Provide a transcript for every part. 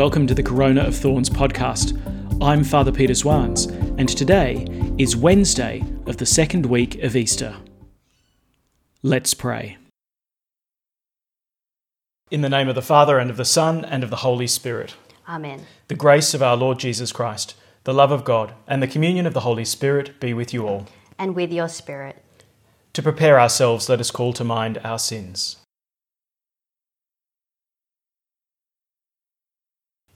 welcome to the Corona of Thorns podcast. I'm Father Peter Swans, and today is Wednesday of the second week of Easter. Let's pray. In the name of the Father, and of the Son, and of the Holy Spirit. Amen. The grace of our Lord Jesus Christ, the love of God, and the communion of the Holy Spirit be with you all. And with your spirit. To prepare ourselves, let us call to mind our sins.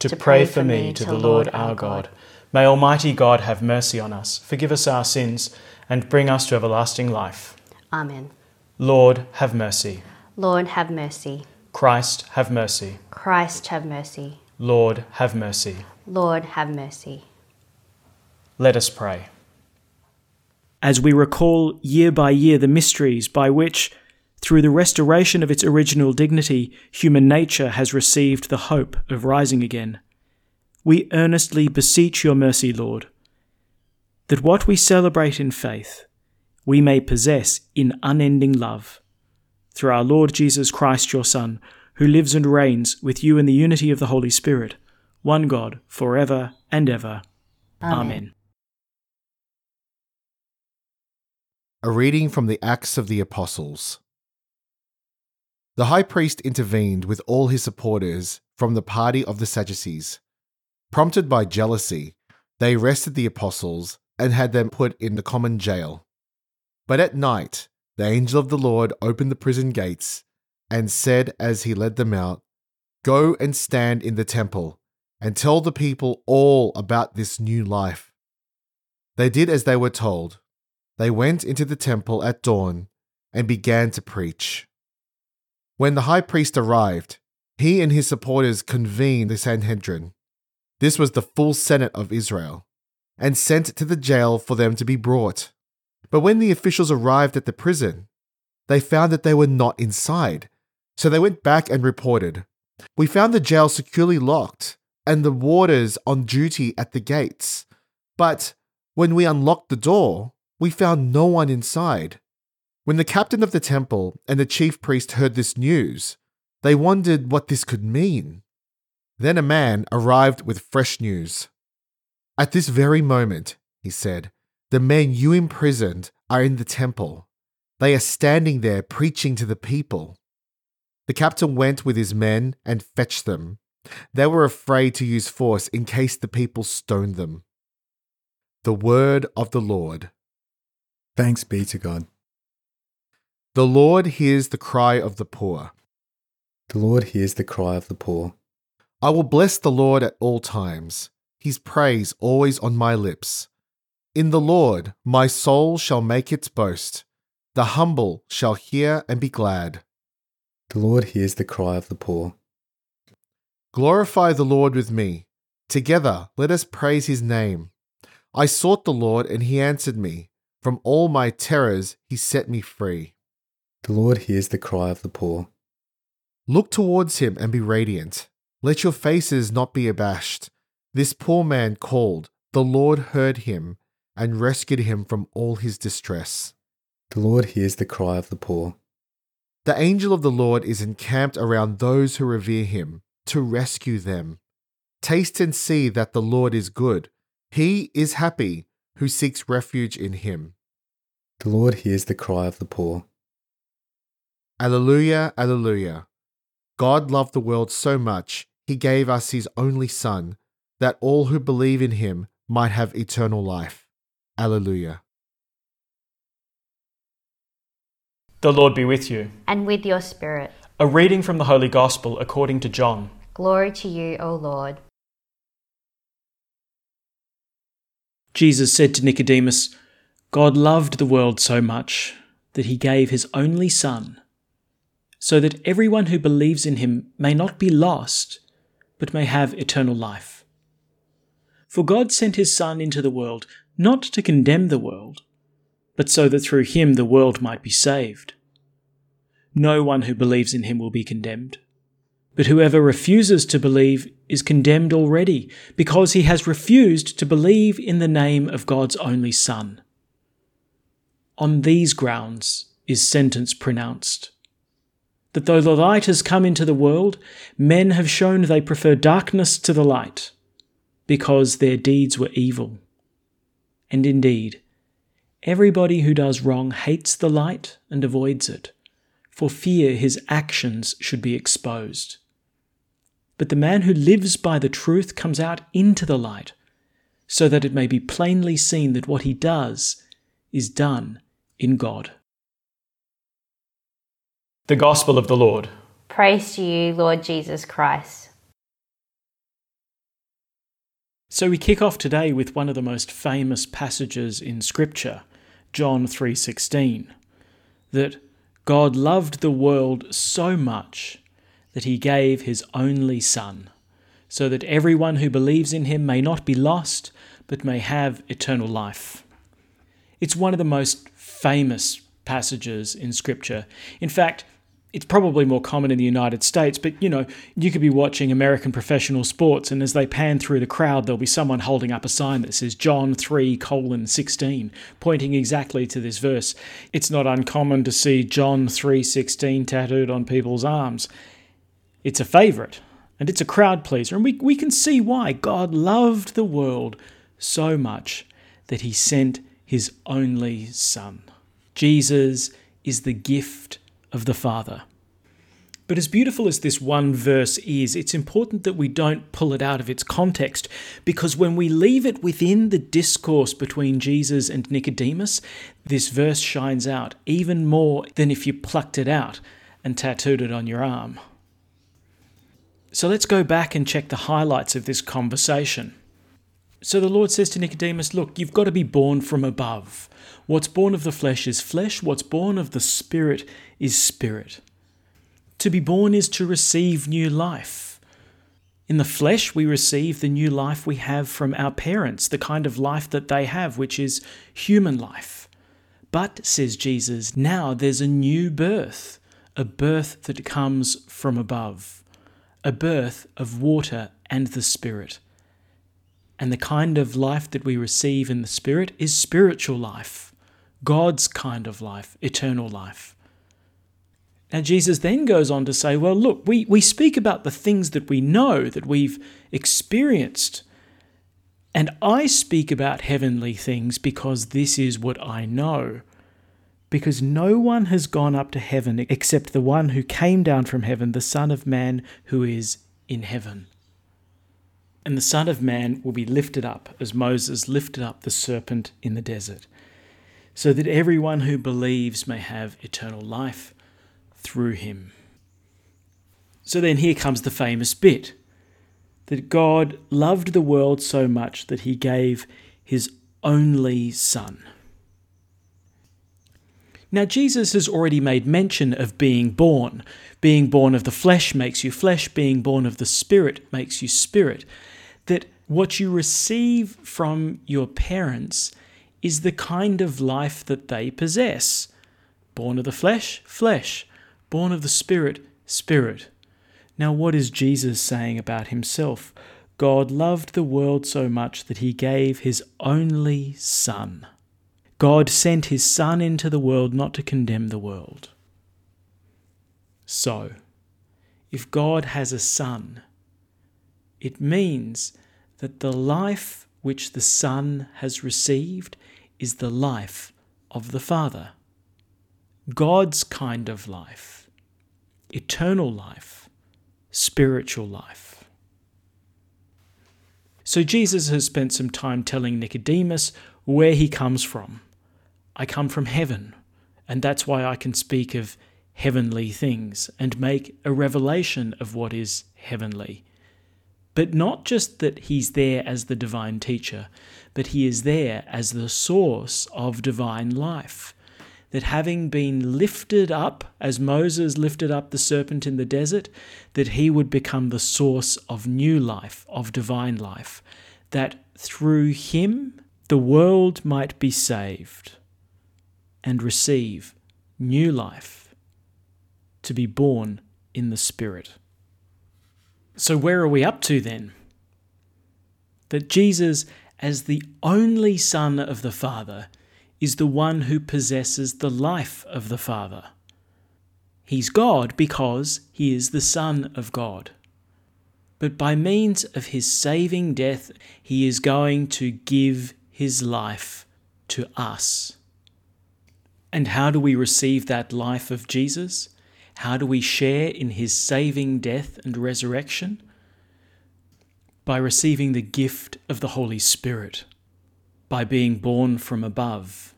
to pray for me to the Lord our God. May Almighty God have mercy on us, forgive us our sins, and bring us to everlasting life. Amen. Lord, have mercy. Lord, have mercy. Christ, have mercy. Christ, have mercy. Lord, have mercy. Lord, have mercy. Let us pray. As we recall year by year the mysteries by which, through the restoration of its original dignity, human nature has received the hope of rising again, we earnestly beseech your mercy, Lord that what we celebrate in faith, we may possess in unending love. Through our Lord Jesus Christ, your Son, who lives and reigns with you in the unity of the Holy Spirit, one God, for ever and ever. Amen. Amen. A reading from the Acts of the Apostles. The high priest intervened with all his supporters from the party of the Sadducees. Prompted by jealousy, they arrested the apostles and had them put in the common jail. But at night, the angel of the Lord opened the prison gates and said as he led them out, Go and stand in the temple and tell the people all about this new life. They did as they were told. They went into the temple at dawn and began to preach. When the high priest arrived, he and his supporters convened the Sanhedrin. This was the full Senate of Israel and sent to the jail for them to be brought. But when the officials arrived at the prison, they found that they were not inside. So they went back and reported We found the jail securely locked and the warders on duty at the gates. But when we unlocked the door, we found no one inside. When the captain of the temple and the chief priest heard this news, they wondered what this could mean. Then a man arrived with fresh news. At this very moment, he said, the men you imprisoned are in the temple. They are standing there preaching to the people. The captain went with his men and fetched them. They were afraid to use force in case the people stoned them. The word of the Lord. Thanks be to God. The Lord hears the cry of the poor. The Lord hears the cry of the poor. I will bless the Lord at all times his praise always on my lips. In the Lord my soul shall make its boast. The humble shall hear and be glad. The Lord hears the cry of the poor. Glorify the Lord with me. Together let us praise his name. I sought the Lord, and he answered me. From all my terrors he set me free. The Lord hears the cry of the poor. Look towards him and be radiant. Let your faces not be abashed. This poor man called, the Lord heard him and rescued him from all his distress. The Lord hears the cry of the poor. The angel of the Lord is encamped around those who revere him, to rescue them. Taste and see that the Lord is good. He is happy who seeks refuge in him. The Lord hears the cry of the poor. Alleluia, Alleluia. God loved the world so much, he gave us his only Son that all who believe in him might have eternal life. Alleluia. The Lord be with you. And with your spirit. A reading from the Holy Gospel according to John. Glory to you, O Lord. Jesus said to Nicodemus, God loved the world so much that he gave his only Son, so that everyone who believes in him may not be lost, but may have eternal life. For God sent his Son into the world not to condemn the world, but so that through him the world might be saved. No one who believes in him will be condemned. But whoever refuses to believe is condemned already, because he has refused to believe in the name of God's only Son. On these grounds is sentence pronounced. That though the light has come into the world, men have shown they prefer darkness to the light, because their deeds were evil. And indeed, everybody who does wrong hates the light and avoids it, for fear his actions should be exposed. But the man who lives by the truth comes out into the light, so that it may be plainly seen that what he does is done in God. The Gospel of the Lord. Praise to you, Lord Jesus Christ. So we kick off today with one of the most famous passages in scripture, John 3:16, that God loved the world so much that he gave his only Son, so that everyone who believes in him may not be lost, but may have eternal life. It's one of the most famous passages in Scripture. In fact, it's probably more common in the United States, but you know, you could be watching American professional sports, and as they pan through the crowd, there'll be someone holding up a sign that says John 3 colon 16, pointing exactly to this verse. It's not uncommon to see John 3:16 tattooed on people's arms. It's a favorite and it's a crowd pleaser. And we, we can see why God loved the world so much that he sent his only Son. Jesus is the gift of the Father. But as beautiful as this one verse is, it's important that we don't pull it out of its context, because when we leave it within the discourse between Jesus and Nicodemus, this verse shines out even more than if you plucked it out and tattooed it on your arm. So let's go back and check the highlights of this conversation. So the Lord says to Nicodemus, Look, you've got to be born from above. What's born of the flesh is flesh, what's born of the spirit is spirit. To be born is to receive new life. In the flesh, we receive the new life we have from our parents, the kind of life that they have, which is human life. But, says Jesus, now there's a new birth, a birth that comes from above a birth of water and the Spirit. And the kind of life that we receive in the Spirit is spiritual life, God's kind of life, eternal life. Now, Jesus then goes on to say, well, look, we, we speak about the things that we know, that we've experienced. And I speak about heavenly things because this is what I know because no one has gone up to heaven except the one who came down from heaven, the Son of Man who is in heaven. And the Son of Man will be lifted up as Moses lifted up the serpent in the desert, so that everyone who believes may have eternal life through him. So then here comes the famous bit that God loved the world so much that he gave his only Son. Now, Jesus has already made mention of being born. Being born of the flesh makes you flesh, being born of the spirit makes you spirit. That what you receive from your parents is the kind of life that they possess. Born of the flesh, flesh. Born of the spirit, spirit. Now, what is Jesus saying about himself? God loved the world so much that he gave his only Son. God sent his Son into the world not to condemn the world. So, if God has a Son, it means that the life which the Son has received is the life of the Father. God's kind of life, eternal life, spiritual life. So Jesus has spent some time telling Nicodemus where he comes from. I come from heaven, and that's why I can speak of heavenly things and make a revelation of what is heavenly. But not just that he's there as the divine teacher, but he is there as the source of divine life. That having been lifted up, as Moses lifted up the serpent in the desert, that he would become the source of new life, of divine life. That through him the world might be saved and receive new life, to be born in the Spirit. So, where are we up to then? That Jesus, as the only Son of the Father, is the one who possesses the life of the Father. He's God because he is the Son of God. But by means of his saving death, he is going to give his life to us. And how do we receive that life of Jesus? How do we share in his saving death and resurrection? By receiving the gift of the Holy Spirit, by being born from above.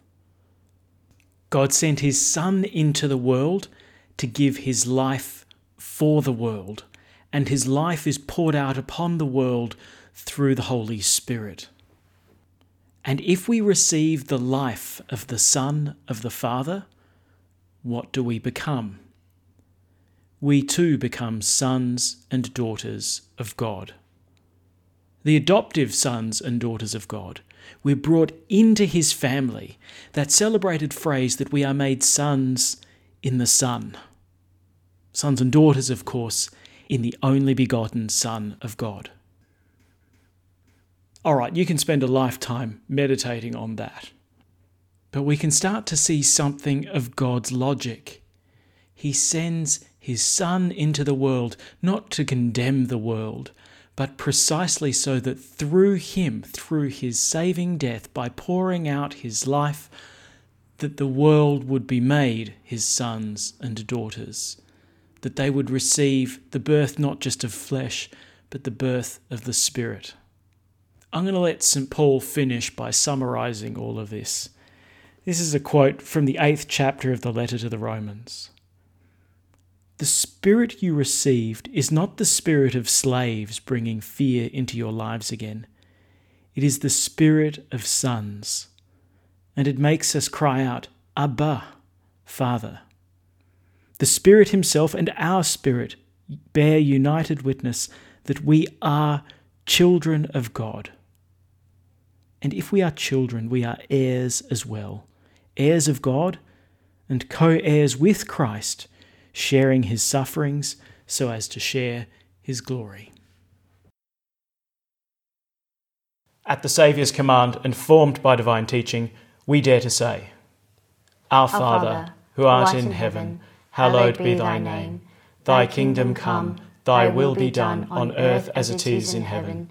God sent his Son into the world to give his life for the world, and his life is poured out upon the world through the Holy Spirit. And if we receive the life of the Son of the Father, what do we become? We too become sons and daughters of God. The adoptive sons and daughters of God. We're brought into his family. That celebrated phrase that we are made sons in the Son. Sons and daughters, of course, in the only begotten Son of God. All right, you can spend a lifetime meditating on that. But we can start to see something of God's logic. He sends his Son into the world not to condemn the world, but precisely so that through him, through his saving death, by pouring out his life, that the world would be made his sons and daughters, that they would receive the birth not just of flesh, but the birth of the Spirit. I'm going to let St. Paul finish by summarizing all of this. This is a quote from the eighth chapter of the letter to the Romans. The spirit you received is not the spirit of slaves bringing fear into your lives again. It is the spirit of sons. And it makes us cry out, Abba, Father. The Spirit Himself and our spirit bear united witness that we are children of God. And if we are children, we are heirs as well, heirs of God and co heirs with Christ, sharing his sufferings so as to share his glory. At the Saviour's command and formed by divine teaching, we dare to say, Our, Father, who art in heaven, hallowed be thy name. Thy kingdom come, thy will be done on earth as it is in heaven.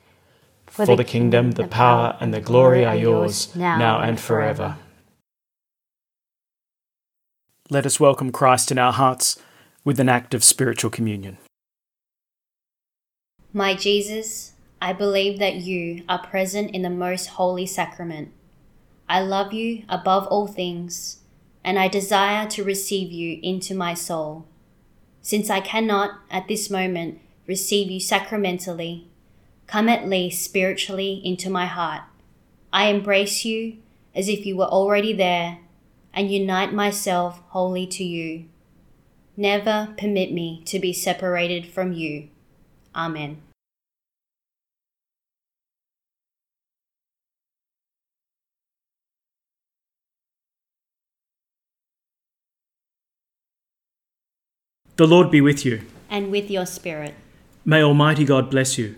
For, For the, the kingdom, the power, and the glory are yours, now, now and forever. Let us welcome Christ in our hearts with an act of spiritual communion. My Jesus, I believe that you are present in the most holy sacrament. I love you above all things, and I desire to receive you into my soul. Since I cannot, at this moment, receive you sacramentally, Come at least spiritually into my heart. I embrace you as if you were already there and unite myself wholly to you. Never permit me to be separated from you. Amen. The Lord be with you. And with your spirit. May Almighty God bless you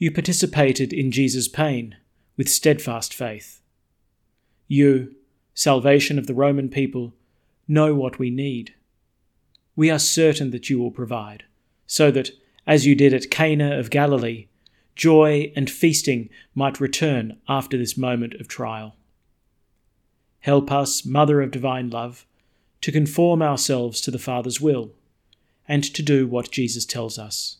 you participated in Jesus' pain with steadfast faith. You, salvation of the Roman people, know what we need. we are certain that you will provide, so that, as you did at Cana of Galilee, joy and feasting might return after this moment of trial. Help us, Mother of Divine Love, to conform ourselves to the Father's will, and to do what Jesus tells us.